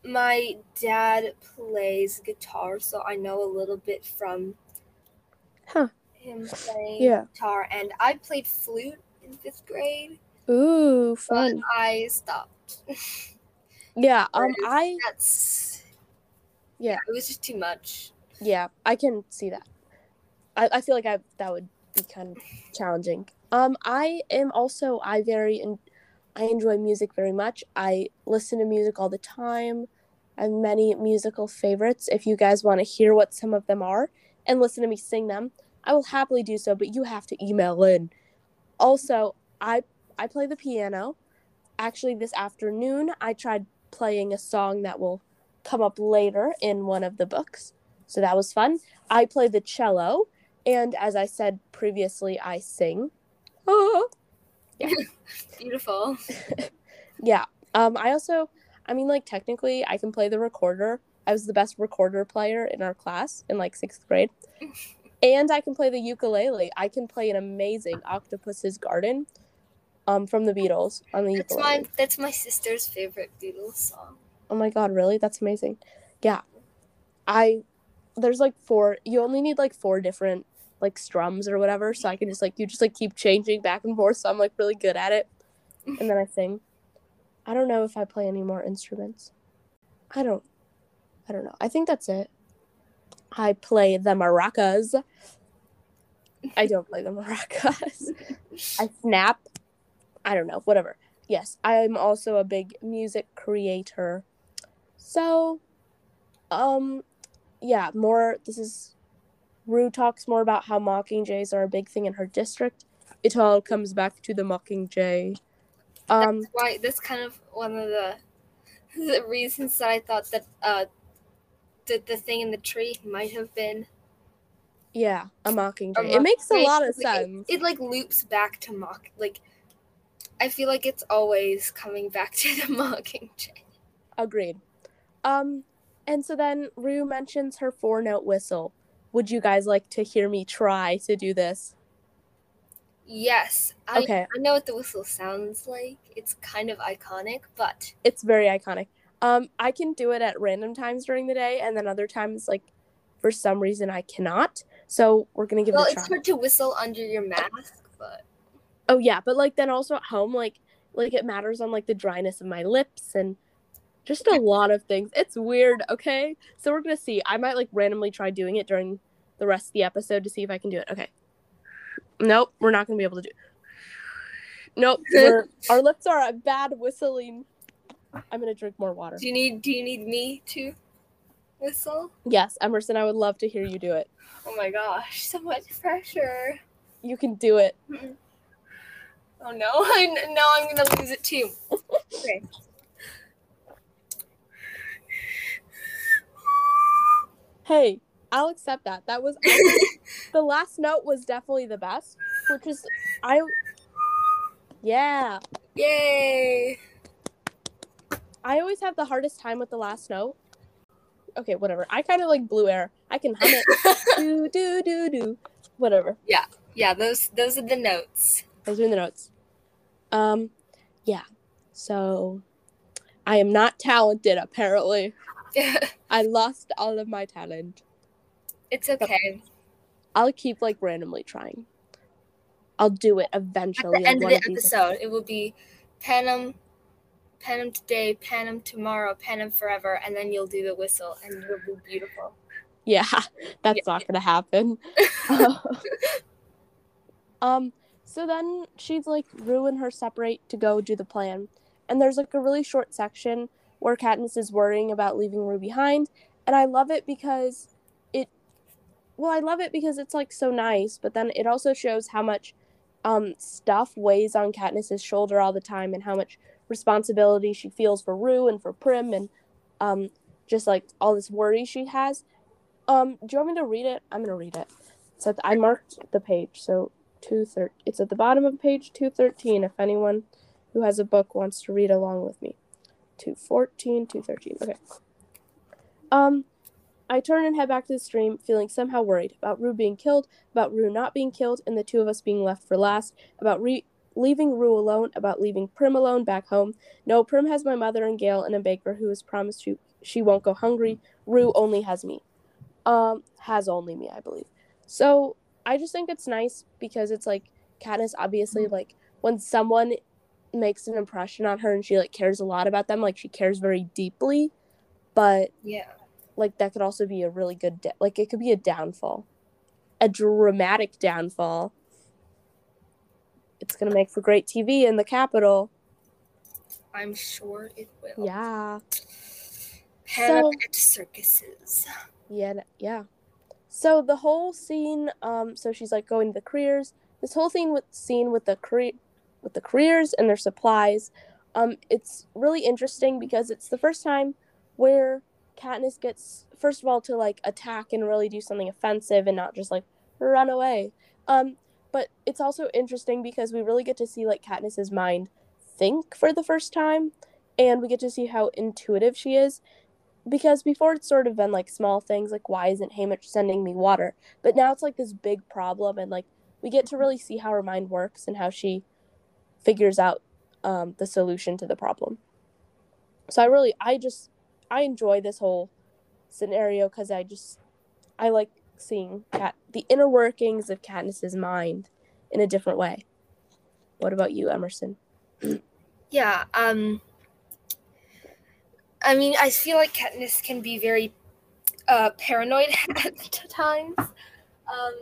my dad plays guitar, so I know a little bit from Huh. him playing Yeah. guitar and I played flute in 5th grade, Ooh, but fun. I stopped. Yeah, um I That's Yeah. it was just too much. yeah, I can see that. I, I feel like I that would be kind of challenging. Um I am also I very en- I enjoy music very much. I listen to music all the time. I have many musical favorites. If you guys want to hear what some of them are and listen to me sing them, I will happily do so, but you have to email in. Also, I I play the piano. Actually, this afternoon I tried playing a song that will come up later in one of the books. So that was fun. I play the cello, and as I said previously, I sing. Ah. Beautiful. Yeah. Um I also I mean like technically I can play the recorder. I was the best recorder player in our class in like 6th grade. And I can play the ukulele. I can play an amazing Octopus's Garden um from the Beatles on the That's ukulele. my that's my sister's favorite Beatles song. Oh my god, really? That's amazing. Yeah. I there's like four you only need like four different like strums or whatever, so I can just like you just like keep changing back and forth, so I'm like really good at it. And then I sing. I don't know if I play any more instruments. I don't I don't know. I think that's it. I play the maracas. I don't play the maracas. I snap. I don't know, whatever. Yes, I'm also a big music creator. So, um, yeah, more. This is Rue talks more about how mocking jays are a big thing in her district. It all comes back to the mockingjay. Um, That's why that's kind of one of the the reasons that I thought that uh that the thing in the tree might have been yeah, a mockingjay. a It makes a lot of like, it- sense. It, like loops back to mock like I feel like it's always coming back to the mockingjay. Agreed. Um, and so then Rue mentions her four note whistle. Would you guys like to hear me try to do this? Yes, I Okay. I know what the whistle sounds like. It's kind of iconic, but It's very iconic. Um, I can do it at random times during the day, and then other times, like for some reason, I cannot. So we're gonna give well, it a it's hard to whistle under your mask, but Oh yeah, but like then also at home, like like it matters on like the dryness of my lips and just a lot of things. It's weird. Okay, so we're gonna see. I might like randomly try doing it during the rest of the episode to see if I can do it. Okay. Nope, we're not gonna be able to do. Nope, our lips are at bad whistling. I'm gonna drink more water. do you need do you need me to whistle? Yes, Emerson, I would love to hear you do it. Oh my gosh, so much pressure. You can do it. Oh no, I now I'm gonna lose it too. Okay. Hey, I'll accept that. That was the last note was definitely the best, which is I. Yeah, Yay! I always have the hardest time with the last note. Okay, whatever. I kind of like blue air. I can hum it. do do do do. Whatever. yeah, Yeah, those those are the notes. Those are the notes. Um, yeah. So, I am not talented. Apparently, I lost all of my talent. it's okay. I'll keep like randomly trying. I'll do it eventually. At the end of the episode, it will be Panem, Panem today, Panem tomorrow, Panem forever, and then you'll do the whistle, and it'll be beautiful. Yeah, that's not gonna happen. um, so then she's like, Rue and her separate to go do the plan, and there's like a really short section where Katniss is worrying about leaving Rue behind, and I love it because well, I love it because it's like so nice, but then it also shows how much um stuff weighs on Katniss's shoulder all the time and how much responsibility she feels for Rue and for Prim and um just like all this worry she has. Um, do you want me to read it? I'm gonna read it. So I marked the page, so two thir- It's at the bottom of page two thirteen. If anyone who has a book wants to read along with me, two fourteen, two thirteen. Okay. Um, I turn and head back to the stream, feeling somehow worried about Rue being killed, about Rue not being killed, and the two of us being left for last, about re- leaving Rue alone, about leaving Prim alone back home. No, Prim has my mother and Gale and a baker who has promised she, she won't go hungry. Rue only has me. Um, has only me, I believe. So I just think it's nice because it's like Katniss obviously like when someone makes an impression on her and she like cares a lot about them, like she cares very deeply, but Yeah. Like that could also be a really good da- like it could be a downfall. A dramatic downfall. It's gonna make for great tv in the Capitol I'm sure it will. yeah. Hannah So- at circuses. yeah yeah. So the whole scene um so she's like going to the careers this whole thing with scene with the career with the careers and their supplies um it's really interesting because it's the first time where Katniss gets first of all to like attack and really do something offensive and not just like run away. Um, but it's also interesting because we really get to see like Katniss's mind think for the first time, and we get to see how intuitive she is. Because before it's sort of been like small things like why isn't Haymitch sending me water, but now it's like this big problem, and like we get to really see how her mind works and how she figures out um, the solution to the problem. So I really, I just, I enjoy this whole scenario because I just I like seeing cat the inner workings of Katniss's mind in a different way. What about you, Emerson? Yeah. Um. I mean, I feel like Katniss can be very uh, paranoid at times, um,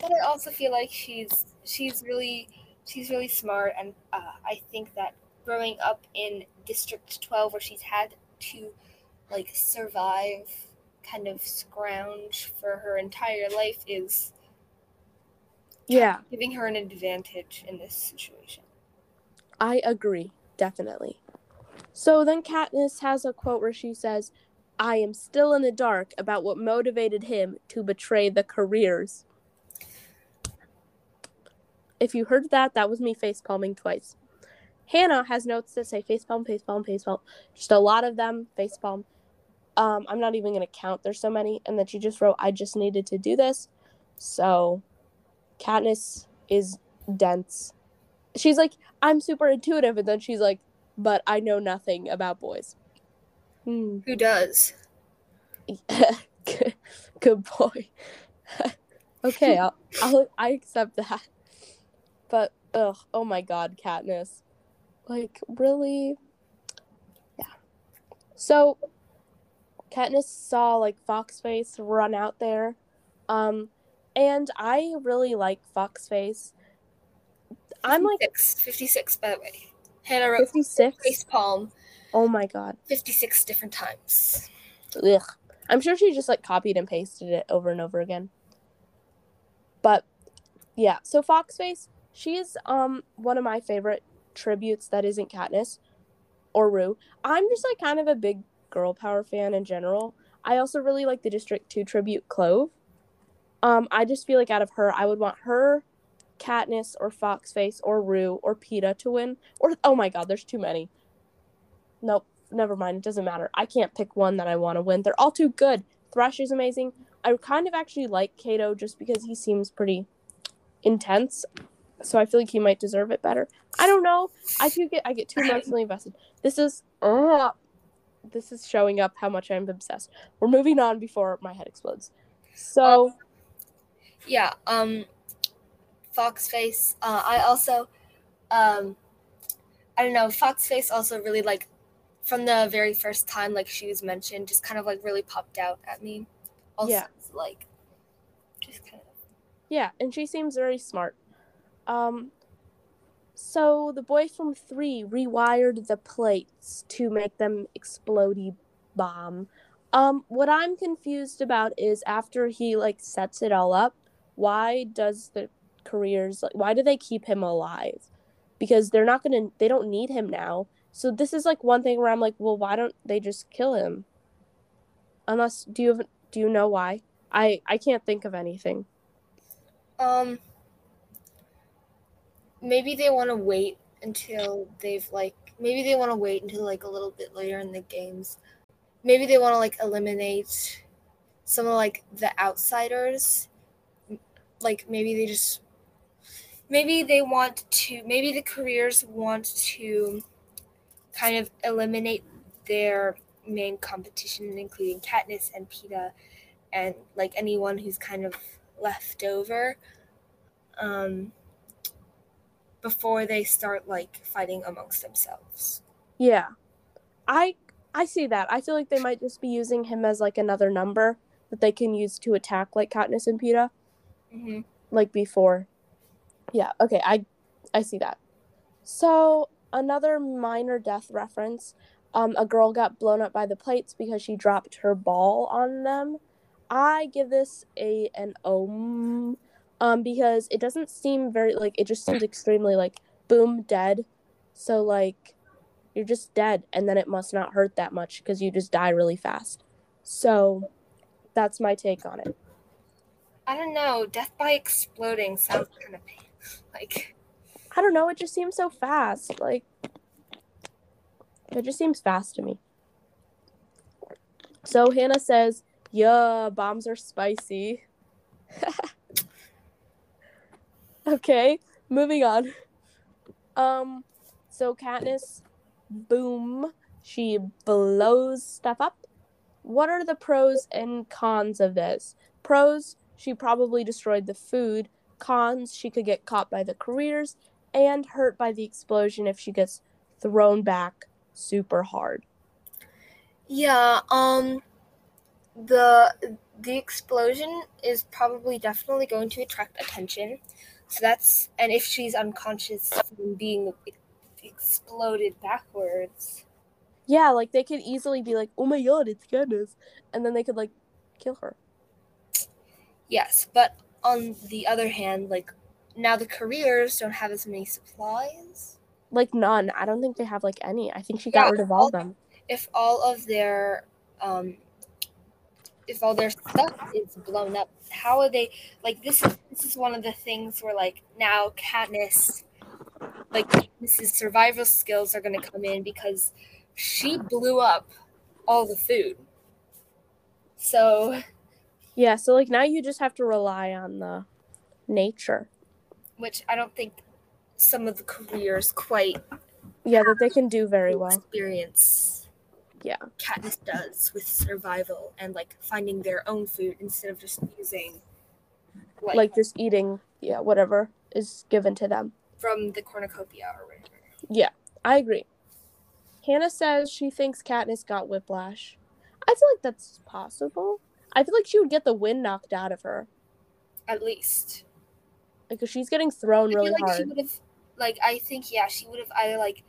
but I also feel like she's she's really she's really smart, and uh, I think that growing up in District Twelve, where she's had to like survive, kind of scrounge for her entire life, is Yeah, giving her an advantage in this situation. I agree, definitely. So then Katniss has a quote where she says, I am still in the dark about what motivated him to betray the careers. If you heard that, that was me face palming twice. Hannah has notes that say facepalm, facepalm, facepalm. Just a lot of them, facepalm. Um, I'm not even going to count. There's so many. And then she just wrote, I just needed to do this. So Katniss is dense. She's like, I'm super intuitive. And then she's like, but I know nothing about boys. Hmm. Who does? good, good boy. okay, I'll, I'll I accept that. But ugh, oh my god, Katniss. Like really? Yeah. So Katniss saw like Foxface run out there. Um and I really like Foxface. I'm like 56, 56 by the way. Hannah wrote 56. face palm Oh my god. 56 different times. Ugh. I'm sure she just like copied and pasted it over and over again. But yeah, so Foxface, she's um one of my favorite tributes that isn't Katniss or Rue. I'm just like kind of a big girl power fan in general. I also really like the District 2 tribute Clove. Um I just feel like out of her, I would want her, Katniss or Foxface or Rue or Peeta to win. Or oh my god, there's too many. Nope, never mind. It doesn't matter. I can't pick one that I want to win. They're all too good. Thresh is amazing. I kind of actually like Cato just because he seems pretty intense. So I feel like he might deserve it better. I don't know. I do get I get too emotionally invested. This is uh, this is showing up how much I'm obsessed. We're moving on before my head explodes. So Yeah, um Foxface. Uh I also um I don't know, Foxface also really like from the very first time like she was mentioned, just kind of like really popped out at me. Also Yeah. like just kind of Yeah, and she seems very smart. Um, so the boy from three rewired the plates to make them explodey bomb. Um, what I'm confused about is after he like sets it all up, why does the careers like why do they keep him alive? Because they're not gonna they don't need him now. So this is like one thing where I'm like, well, why don't they just kill him? Unless do you have, do you know why? I I can't think of anything. Um, maybe they want to wait until they've like maybe they want to wait until like a little bit later in the games. Maybe they want to like eliminate some of like the outsiders. Like maybe they just maybe they want to maybe the careers want to kind of eliminate their main competition including Katniss and Peeta and like anyone who's kind of left over um before they start like fighting amongst themselves. Yeah. I I see that. I feel like they might just be using him as like another number that they can use to attack like Katniss and Peeta Mm-hmm. like before. Yeah, okay, I I see that. So, another minor death reference. Um a girl got blown up by the plates because she dropped her ball on them. I give this a an om um because it doesn't seem very like it just seems extremely like boom dead. So like you're just dead and then it must not hurt that much because you just die really fast. So that's my take on it. I don't know. Death by exploding sounds kind of like I don't know, it just seems so fast. Like it just seems fast to me. So Hannah says, "Yeah, bombs are spicy." okay, moving on. Um so Katniss boom, she blows stuff up. What are the pros and cons of this? Pros, she probably destroyed the food. Cons, she could get caught by the careers and hurt by the explosion if she gets thrown back super hard. yeah. Um, the the explosion is probably definitely going to attract attention. So that's and if she's unconscious from being exploded backwards. Yeah, like they could easily be like, "Oh my god, it's Katniss," and then they could like kill her. Yes, but on the other hand, like now the careers don't have as many supplies. Like none. I don't think they have like any. I think she got Yeah, rid of all all- of them. if all of their um if all their stuff is blown up how are they like this is this is one of the things where like now Katniss like Katniss's survival skills are going to come in because she blew up all the food so Yeah, so like now you just have to rely on the nature. which I don't think some of the careers quite Yeah, that they can do very well. experience Yeah. Katniss does with survival and like finding their own food instead of just using like, Like just eating, yeah, whatever is given to them. from the cornucopia or whatever. Yeah, I agree. Hannah says she thinks Katniss got whiplash. I feel like that's possible. I feel like she would get the wind knocked out of her. At least. Like, 'cause she's getting thrown I really feel like she hard. would have like I think yeah, she would have either like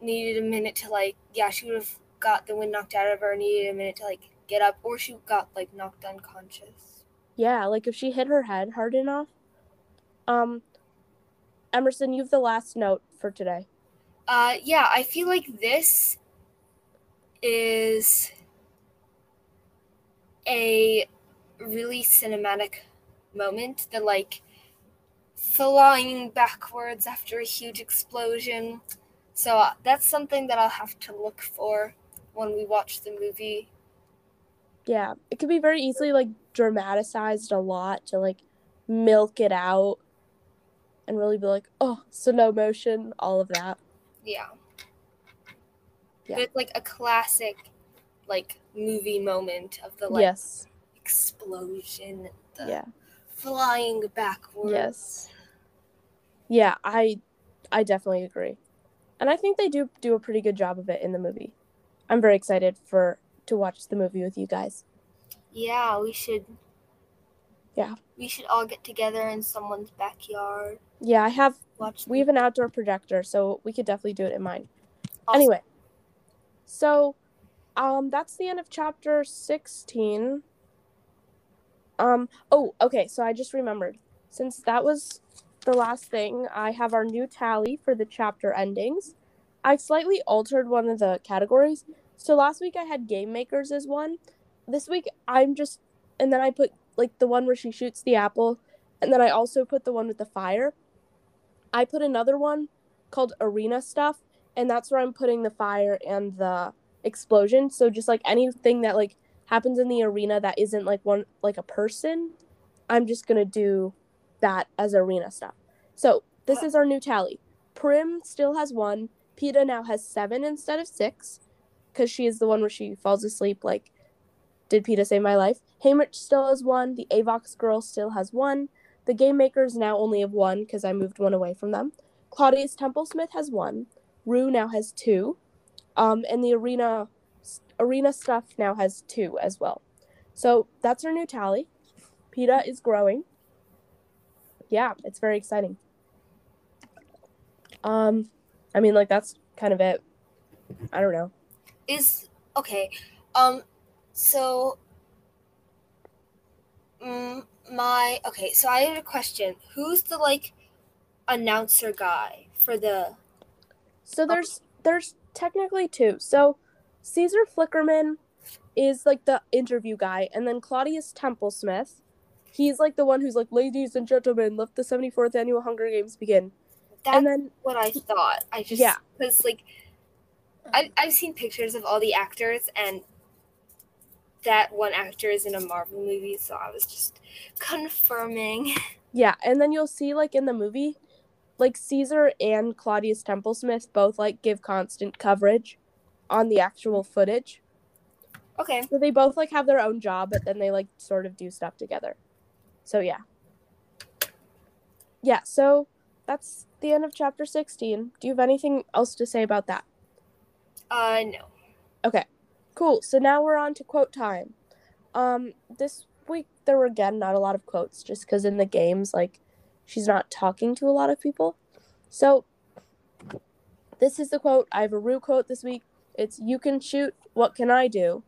needed a minute to like yeah, she would have got the wind knocked out of her, and needed a minute to like get up, or she got like knocked unconscious. Yeah, like if she hit her head hard enough. Um, Emerson, you have the last note for today. Uh yeah, I feel like this is a really cinematic moment. The like flying backwards after a huge explosion. So uh, that's something that I'll have to look for when we watch the movie. Yeah, it could be very easily like dramatized a lot to like milk it out and really be like, oh, slow motion, all of that. Yeah. Yeah. It's like a classic like movie moment of the like yes. explosion, the Yeah. flying backwards. Yes. Yeah, I I definitely agree. And I think they do do a pretty good job of it in the movie. I'm very excited for to watch the movie with you guys. Yeah, we should. Yeah. We should all get together in someone's backyard. Yeah, I have Watch. we have an outdoor projector, so we could definitely do it in mine. Awesome. Anyway. So um, that's the end of chapter 16. Um, oh, okay, so I just remembered. Since that was the last thing, I have our new tally for the chapter endings. I slightly altered one of the categories. So last week I had game makers as one. This week I'm just, and then I put like the one where she shoots the apple, and then I also put the one with the fire. I put another one called arena stuff, and that's where I'm putting the fire and the explosion. So just like anything that like happens in the arena that isn't like one like a person, I'm just gonna do that as arena stuff. So this is our new tally. Prim still has one. Peeta now has seven instead of six, because she is the one where she falls asleep. Like, did Peeta save my life? Haymitch still has one. The Avox girl still has one. The game makers now only have one because I moved one away from them. Claudius Templesmith has one. Rue now has two. Um, and the arena arena stuff now has two as well. So that's our new tally. Peeta is growing. Yeah, it's very exciting. Um, I mean, like that's kind of it. I don't know. Is okay. Um, so, mm, my okay. So I had a question. Who's the like announcer guy for the? So there's there's technically two. So Caesar Flickerman is like the interview guy, and then Claudius Templesmith. he's like the one who's like, "Ladies and gentlemen, let the 74th annual Hunger Games begin." That's and then what I thought. I just Yeah. because like I I've seen pictures of all the actors and that one actor is in a Marvel movie, so I was just confirming. Yeah, and then you'll see like in the movie, like Caesar and Claudius Templesmith both like give constant coverage on the actual footage. Okay. So they both like have their own job, but then they like sort of do stuff together. So yeah. Yeah, so that's the end of chapter 16. Do you have anything else to say about that? Uh no. Okay. Cool. So now we're on to quote time. Um, this week there were again not a lot of quotes, just because in the games, like, she's not talking to a lot of people. So this is the quote. I have a Rue quote this week. It's "You can shoot. What can I do?"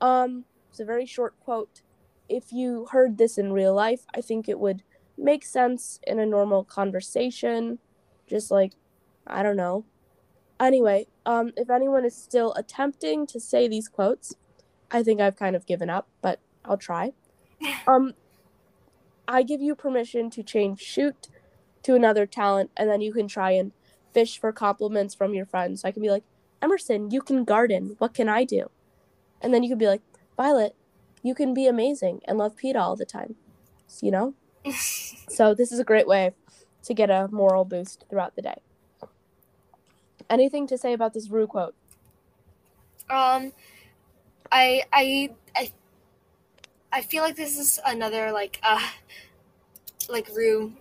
Um, it's a very short quote. If you heard this in real life, I think it would make sense in a normal conversation. Just like, I don't know. Anyway, um, if anyone is still attempting to say these quotes, I think I've kind of given up, but I'll try. Um, I give you permission to change shoot to another talent, and then you can try and fish for compliments from your friends. So I can be like, Emerson, you can garden. What can I do? And then you could be like, Violet, you can be amazing and love Peeta all the time. You know? so this is a great way to get a moral boost throughout the day. Anything to say about this Rue quote? Um, I I I I feel like this is another like uh like Rue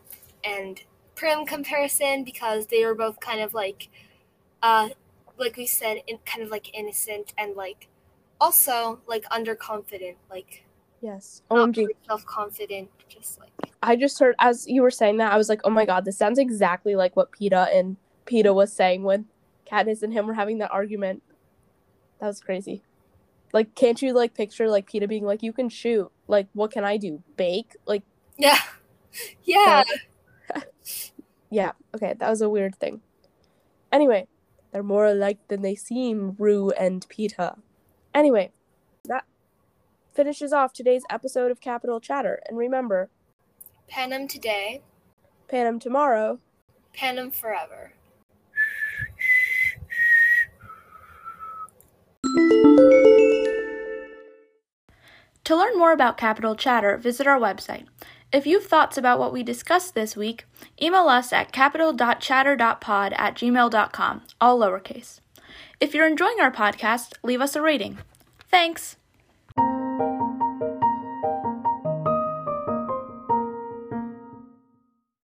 and Prim comparison because they were both kind of like uh like we said in kind of like innocent and like also like underconfident like Yes. OMG. self confident just like I just heard as you were saying that, I was like, oh my god, this sounds exactly like what Peeta and Peeta was saying when Katniss and him were having that argument. That was crazy. Like, can't you like picture like Peeta being like, you can shoot. Like, what can I do? Bake? Like, yeah yeah yeah, okay, that was a weird thing. Anyway, they're more alike than they seem, Rue and Peeta. Anyway, that finishes off today's episode of Capital Chatter. And remember, Panem today Panem tomorrow. Panem forever To learn more about Capital Chatter, visit our website. If you have thoughts about what we discussed this week, email us at capital.chatter.pod at gmail.com, all lowercase. If you're enjoying our podcast, leave us a rating. Thanks!